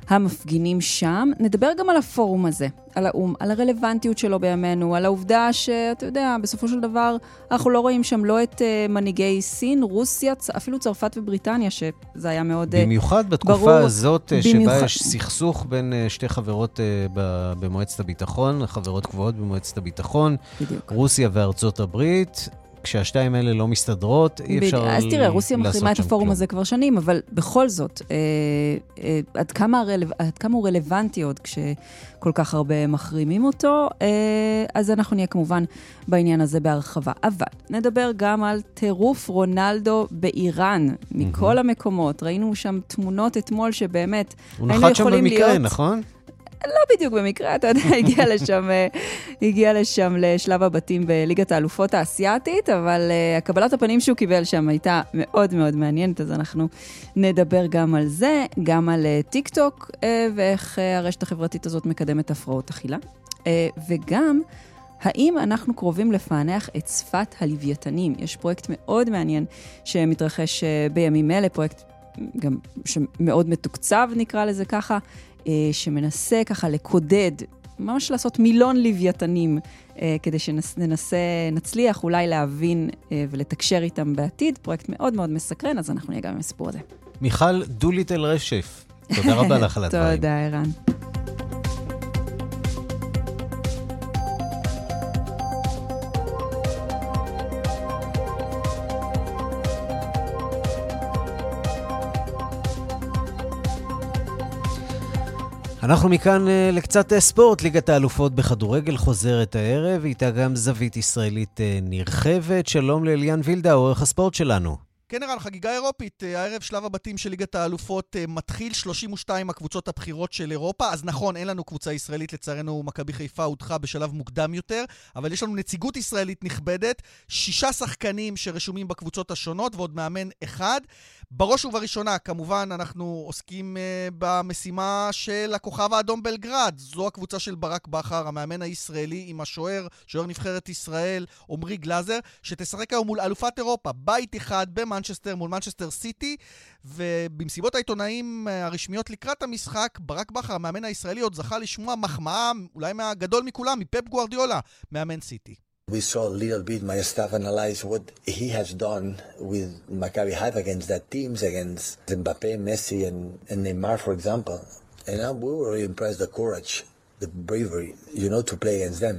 המפגינים שם. נדבר גם על הפורום הזה, על האו"ם, על הרלוונטיות שלו בימינו, על העובדה שאתה יודע, בסופו של דבר אנחנו לא רואים שם לא את uh, מנהיגי סין, רוסיה, אפילו צרפת ובריטניה, שזה היה מאוד ברור. במיוחד בתקופה ברור, הזאת, במיוחד... שבה יש סכסוך בין uh, שתי חברות uh, במועצת הביטחון, חברות קבועות במועצת הביטחון, בדיוק. רוסיה וארצות הברית. כשהשתיים האלה לא מסתדרות, אי אפשר לעשות שם כלום. אז תראה, רוסיה מחרימה את הפורום הזה כבר שנים, אבל בכל זאת, אה, אה, עד, כמה הרלו... עד כמה הוא רלוונטי עוד כשכל כך הרבה מחרימים אותו, אה, אז אנחנו נהיה כמובן בעניין הזה בהרחבה. אבל נדבר גם על טירוף רונלדו באיראן, מכל המקומות. ראינו שם תמונות אתמול שבאמת היינו יכולים להיות... הוא נחת שם במקרה, נכון? לא בדיוק במקרה, אתה יודע, הגיע לשם, אה, הגיע לשם לשלב הבתים בליגת האלופות האסייתית, אבל uh, הקבלת הפנים שהוא קיבל שם הייתה מאוד מאוד מעניינת, אז אנחנו נדבר גם על זה, גם על uh, טיק טוק, uh, ואיך uh, הרשת החברתית הזאת מקדמת הפרעות אכילה, uh, וגם... האם אנחנו קרובים לפענח את שפת הלוויתנים? יש פרויקט מאוד מעניין שמתרחש בימים אלה, פרויקט גם שמאוד מתוקצב, נקרא לזה ככה, אה, שמנסה ככה לקודד, ממש לעשות מילון לוויתנים, אה, כדי שננסה, נצליח אולי להבין אה, ולתקשר איתם בעתיד. פרויקט מאוד מאוד מסקרן, אז אנחנו נהיה גם עם הסיפור הזה. מיכל דוליטל רשף, תודה רבה לך על הדברים. תודה, ערן. אנחנו מכאן uh, לקצת uh, ספורט. ליגת האלופות בכדורגל חוזרת הערב, איתה גם זווית ישראלית uh, נרחבת. שלום לאליאן וילדה, עורך הספורט שלנו. כן, ערן, חגיגה אירופית. הערב שלב הבתים של ליגת האלופות מתחיל 32 הקבוצות הבכירות של אירופה. אז נכון, אין לנו קבוצה ישראלית, לצערנו מכבי חיפה הודחה בשלב מוקדם יותר, אבל יש לנו נציגות ישראלית נכבדת, שישה שחקנים שרשומים בקבוצות השונות ועוד מאמן אחד. בראש ובראשונה, כמובן, אנחנו עוסקים uh, במשימה של הכוכב האדום בלגרד. זו הקבוצה של ברק בכר, המאמן הישראלי עם השוער, שוער נבחרת ישראל, עמרי גלאזר, שתשחק היום מול אלופת אירופה, בית אחד במנצ'סטר מול מנצ'סטר סיטי, ובמסיבות העיתונאים אה, הרשמיות לקראת המשחק, ברק בכר, המאמן הישראלי, עוד זכה לשמוע מחמאה, אולי מהגדול מכולם, מפפ גוארדיולה, מאמן סיטי. We saw a little bit my staff analyze what he has done with Maccabi Haifa against that teams, against Mbappe, Messi, and, and Neymar, for example. And uh, we were impressed the courage, the bravery, you know, to play against them.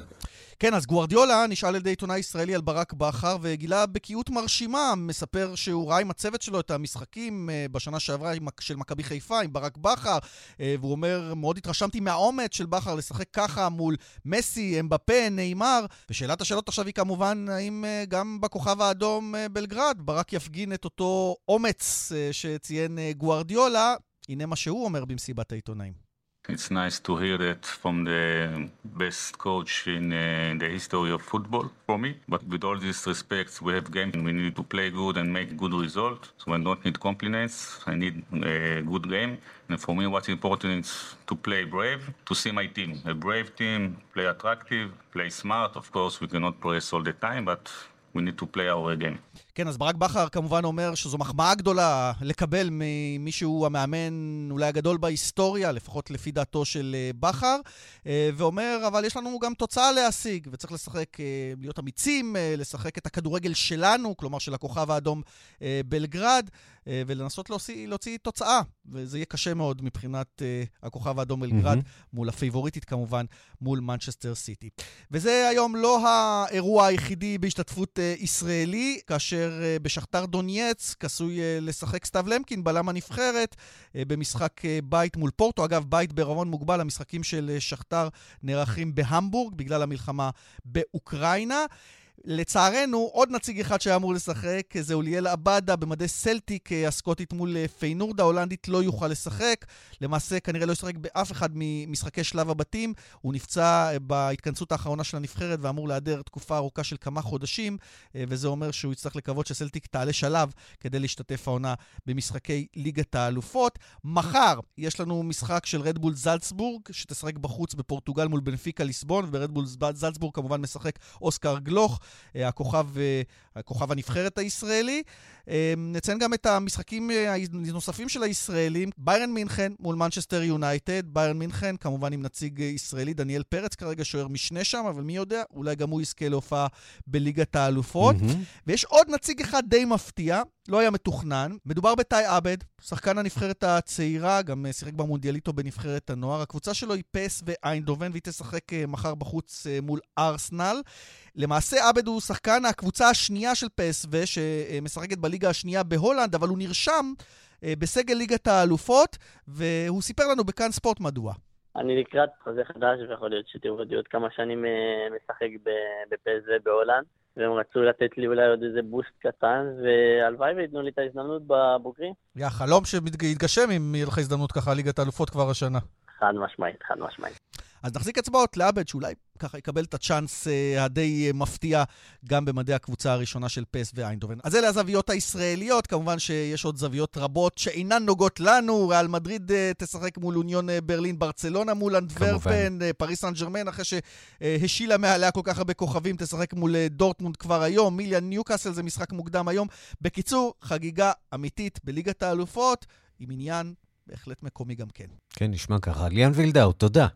כן, אז גוארדיולה נשאל על ידי עיתונאי ישראלי על ברק בכר וגילה בקיאות מרשימה, מספר שהוא ראה עם הצוות שלו את המשחקים uh, בשנה שעברה של מכבי חיפה עם ברק בכר, uh, והוא אומר, מאוד התרשמתי מהאומץ של בכר לשחק ככה מול מסי, אמבפה, נאמר, ושאלת השאלות עכשיו היא כמובן, האם uh, גם בכוכב האדום בלגרד ברק יפגין את אותו אומץ שציין גוארדיולה, הנה מה שהוא אומר במסיבת העיתונאים. It's nice to hear that from the best coach in, uh, the history of football for me. But with all these respects, we have games. We need to play good and make good results. So I don't need compliments. I need a good game. And for me, what's important is to play brave, to see my team. A brave team, play attractive, play smart. Of course, we cannot press all the time, but we need to play our game. כן, אז ברק בכר כמובן אומר שזו מחמאה גדולה לקבל ממי שהוא המאמן אולי הגדול בהיסטוריה, לפחות לפי דעתו של אה, בכר, אה, ואומר, אבל יש לנו גם תוצאה להשיג, וצריך לשחק, אה, להיות אמיצים, לשחק את הכדורגל שלנו, כלומר של הכוכב האדום בלגרד, ולנסות להוציא, להוציא תוצאה, וזה יהיה קשה מאוד מבחינת הכוכב האדום בלגרד, mm-hmm. מול הפייבוריטית כמובן, מול מנצ'סטר סיטי. וזה היום לא האירוע היחידי בהשתתפות ישראלי, כאשר כאשר אה, בשכתר דונייץ עשוי אה, לשחק סתיו למקין, בלם הנבחרת, אה, במשחק בית מול פורטו. אגב, בית בערבון מוגבל, המשחקים של שכתר נערכים בהמבורג בגלל המלחמה באוקראינה. לצערנו, עוד נציג אחד שהיה אמור לשחק, זה אוליאל עבדה במדי סלטיק אה, הסקוטית מול אה, פיינורד ההולנדית, לא יוכל לשחק. למעשה, כנראה לא ישחק באף אחד ממשחקי שלב הבתים. הוא נפצע אה, בהתכנסות האחרונה של הנבחרת ואמור להיעדר תקופה ארוכה של כמה חודשים, וזה אומר שהוא יצטרך לקוות שסלטיק תעלה שלב כדי להשתתף העונה במשחקי ליגת האלופות. מחר יש לנו משחק של רדבול זלצבורג, שתשחק בחוץ בפורטוגל מול בנפיקה ליסבון, וברד בול זלצבורג כמובן משחק אוסקר גלוך. אה, הכוכב, אה, הכוכב הנבחרת הישראלי. אה, נציין גם את המשחקים הנוספים של הישראלים, ביירן מינכן מול מנצ'סטר יונייטד, ביירן מינכן כמובן עם נציג ישראלי, דניאל פרץ כרגע שוער משנה שם, אבל מי יודע, אולי גם הוא יזכה להופעה בליגת האלופות. Mm-hmm. ויש עוד נציג אחד די מפתיע, לא היה מתוכנן. מדובר בתאי עבד, שחקן הנבחרת הצעירה, גם שיחק במונדיאליטו בנבחרת הנוער. הקבוצה שלו היא פ.ס.וו איינדהובן, והיא תשחק מחר בחוץ מול ארסנל. למעשה עבד הוא שחקן הקבוצה השנייה של פ.ס.וו, שמשחקת בליגה השנייה בהולנד, אבל הוא נרשם אה, בסגל ליגת האלופות, והוא סיפר לנו בכאן ספורט מדוע. אני לקראת חוזה חדש, ויכול להיות שתראו עוד כמה שנים אה, משחק בפ.ס.וו בהולנד, והם רצו לתת לי אולי עוד איזה בוסט קטן, והלוואי וייתנו לי את ההזדמנות בבוגרים. יא, חלום שיתגשם אם יהיה לך הזדמנות ככה ליגת האלופות כבר השנה. חד משמעית, חד משמעית. אז נחזיק אצבעות לעבד, שאולי ככה יקבל את הצ'אנס אה, הדי אה, מפתיע גם במדי הקבוצה הראשונה של פ.ס.וו איינדהובן. אז אלה הזוויות הישראליות, כמובן שיש עוד זוויות רבות שאינן נוגעות לנו. ריאל מדריד אה, תשחק מול אוניון אה, ברלין, ברצלונה מול אנטוורפן, אה, פריז סן ז'רמן, אחרי שהשילה מעליה כל כך הרבה כוכבים, תשחק מול אה, דורטמונד כבר היום. מילאן ניוקאסל זה משחק מוקדם היום. בקיצור, חגיגה אמיתית בליגת האלופות, עם עניין בהחלט מקומי גם כן. כן, נשמע ככה. ליאן וילדאו, תודה.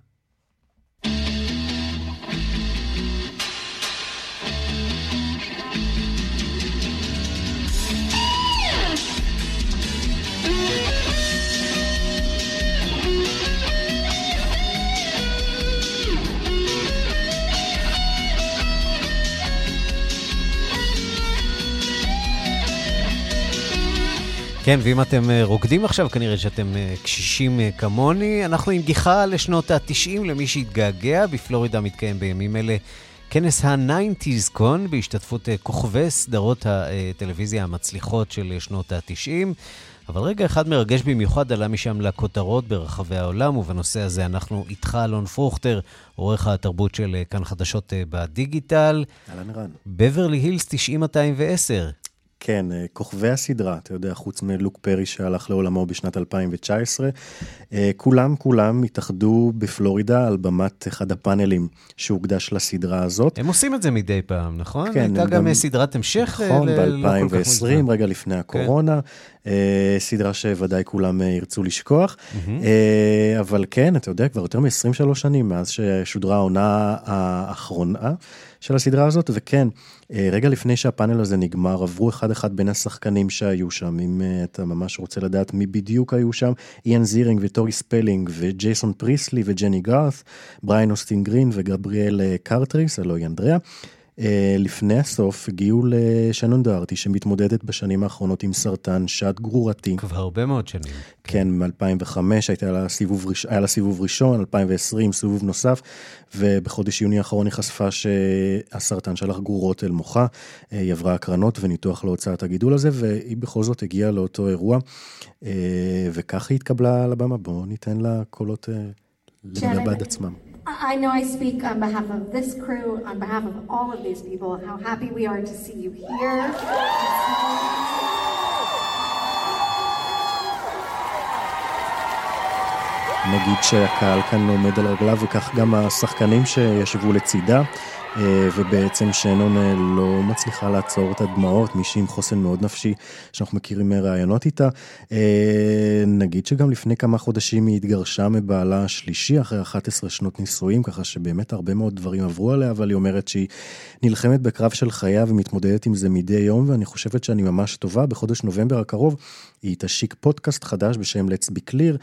כן, ואם אתם אה, רוקדים עכשיו, כנראה שאתם אה, קשישים אה, כמוני. אנחנו עם גיחה לשנות ה-90, למי שהתגעגע. בפלורידה מתקיים בימים אלה כנס ה-90's קון, בהשתתפות כוכבי סדרות הטלוויזיה המצליחות של שנות ה-90. אבל רגע אחד מרגש במיוחד עלה משם לכותרות ברחבי העולם, ובנושא הזה אנחנו איתך, אלון פרוכטר, עורך התרבות של כאן חדשות בדיגיטל. אהלן רן. בברלי הילס 90-210. כן, אה, כוכבי הסדרה, אתה יודע, חוץ מלוק פרי שהלך לעולמו בשנת 2019, אה, כולם כולם התאחדו בפלורידה על במת אחד הפאנלים שהוקדש לסדרה הזאת. הם עושים את זה מדי פעם, נכון? כן. הייתה גם, גם סדרת המשך אה, נכון, ב-2020, רגע לפני הקורונה. כן. סדרה שוודאי כולם ירצו לשכוח. Mm-hmm. אבל כן, אתה יודע, כבר יותר מ-23 שנים מאז ששודרה העונה האחרונה. של הסדרה הזאת, וכן, אה, רגע לפני שהפאנל הזה נגמר, עברו אחד-אחד בין השחקנים שהיו שם, אם אה, אתה ממש רוצה לדעת מי בדיוק היו שם, איאן זירינג וטורי ספלינג וג'ייסון פריסלי וג'ני גארת', בריין אוסטין גרין וגבריאל אה, קרטריס, הלוא היא אנדריאה. אה, לפני הסוף הגיעו לשאנן דוהרטי שמתמודדת בשנים האחרונות עם סרטן שד גרורתי. כבר הרבה מאוד שנים. כן, מ-2005 היה לה סיבוב, ראש, היה לה סיבוב ראשון, 2020 סיבוב נוסף, ובחודש יוני האחרון היא חשפה שהסרטן שלח גרורות אל מוחה, אה, היא עברה הקרנות וניתוח להוצאת הגידול הזה, והיא בכל זאת הגיעה לאותו אירוע, אה, וכך היא התקבלה לבמה. בואו ניתן לה קולות לבד עצמם. I know I speak on behalf of this crew, on behalf of all of these people, how happy we are to see you here. נגיד שהקהל כאן עומד על רגליו וכך גם השחקנים שישבו לצידה. אה, ובעצם שנון אה, לא מצליחה לעצור את הדמעות, מישהי עם חוסן מאוד נפשי שאנחנו מכירים מראיונות איתה. אה, נגיד שגם לפני כמה חודשים היא התגרשה מבעלה השלישי אחרי 11 שנות נישואים, ככה שבאמת הרבה מאוד דברים עברו עליה, אבל היא אומרת שהיא נלחמת בקרב של חייה ומתמודדת עם זה מדי יום, ואני חושבת שאני ממש טובה. בחודש נובמבר הקרוב היא תשיק פודקאסט חדש בשם Let's Be Clear,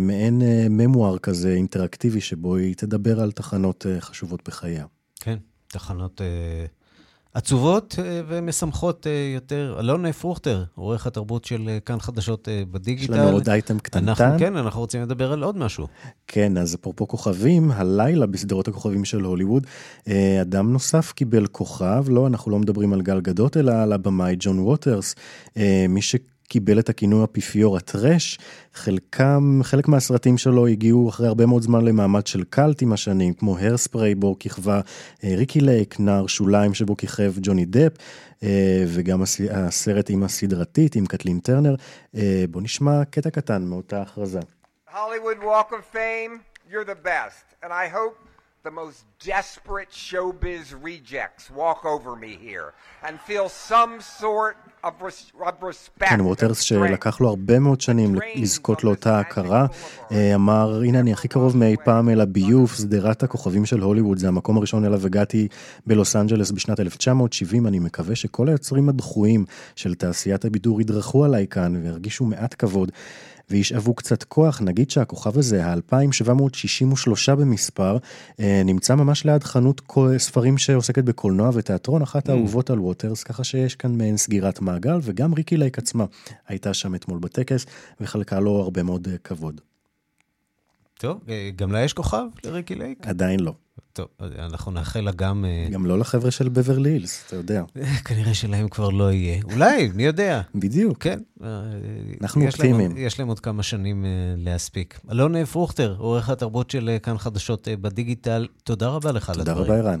מעין ממואר כזה אינטראקטיבי שבו היא תדבר על תחנות חשובות בחייה. כן, תחנות אה, עצובות אה, ומשמחות אה, יותר. אלון פרוכטר, עורך התרבות של אה, כאן חדשות אה, בדיגיטל. יש לנו עוד אייטם קטנטן. אנחנו, כן, אנחנו רוצים לדבר על עוד משהו. כן, אז אפרופו כוכבים, הלילה בסדרות הכוכבים של הוליווד, אה, אדם נוסף קיבל כוכב, לא, אנחנו לא מדברים על גל גדות, אלא על הבמאי ג'ון ווטרס, אה, מי ש... קיבל את הכינוי האפיפיור הטרש, חלקם, חלק מהסרטים שלו הגיעו אחרי הרבה מאוד זמן למעמד של קאלט עם השנים, כמו הרספריי בו כיכבה אה, ריקי לייק, נער שוליים שבו כיכב ג'וני דפ, אה, וגם הסרט עם הסדרתית, עם קטלין טרנר. אה, בוא נשמע קטע קטן מאותה הכרזה. Hollywood Walk of Fame, you're the best, and I hope the most desperate showbiz rejects walk over me here and feel some sort of, respect. כן, ווטרס שלקח לו הרבה מאוד שנים לזכות לאותה הכרה, אה, אמר, הנה אני הכי קרוב מאי פעם אל הביוף, שדרת הכוכבים של הוליווד, זה המקום הראשון אליו הגעתי בלוס אנג'לס בשנת 1970, אני מקווה שכל היוצרים הדחויים של תעשיית הבידור ידרכו עליי כאן וירגישו מעט כבוד. וישאבו קצת כוח, נגיד שהכוכב הזה, ה-2763 במספר, אה, נמצא ממש ליד חנות ספרים שעוסקת בקולנוע ותיאטרון, אחת mm. האהובות על ווטרס, ככה שיש כאן מעין סגירת מעגל, וגם ריקי לייק עצמה הייתה שם אתמול בטקס, וחלקה לו הרבה מאוד אה, כבוד. טוב, אה, גם לה יש כוכב לריקי לייק? עדיין לא. טוב, אנחנו נאחל לה גם... אה, גם לא לחבר'ה של בברלי הילס, אתה יודע. כנראה שלהם כבר לא יהיה. אולי, מי יודע. בדיוק. כן. אנחנו אופטימיים. יש להם עוד כמה שנים אה, להספיק. אלון פרוכטר, עורך התרבות של כאן חדשות בדיגיטל, תודה רבה לך על הדברים. תודה רבה, ערן.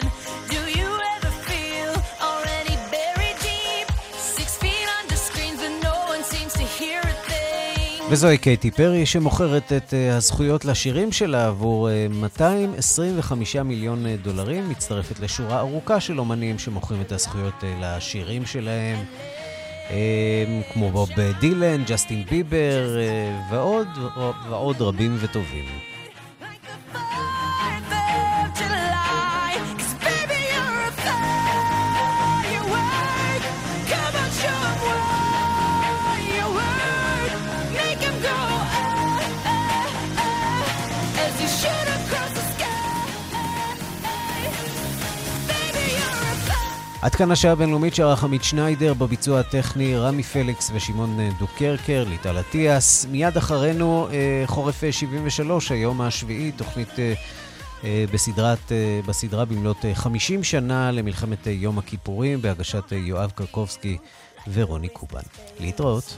וזוהי קייטי פרי שמוכרת את הזכויות לשירים שלה עבור 225 מיליון דולרים, מצטרפת לשורה ארוכה של אומנים שמוכרים את הזכויות לשירים שלהם. כמו בוב דילן, ג'סטין ביבר ועוד, ועוד רבים וטובים. עד כאן השעה הבינלאומית שערך עמית שניידר, בביצוע הטכני רמי פליקס ושמעון דוקרקר, ליטל אטיאס. מיד אחרינו אה, חורף 73, היום השביעי, תוכנית אה, אה, בסדרת, בסדרה במלאת 50 שנה למלחמת יום הכיפורים, בהגשת יואב קרקובסקי ורוני קובן. להתראות.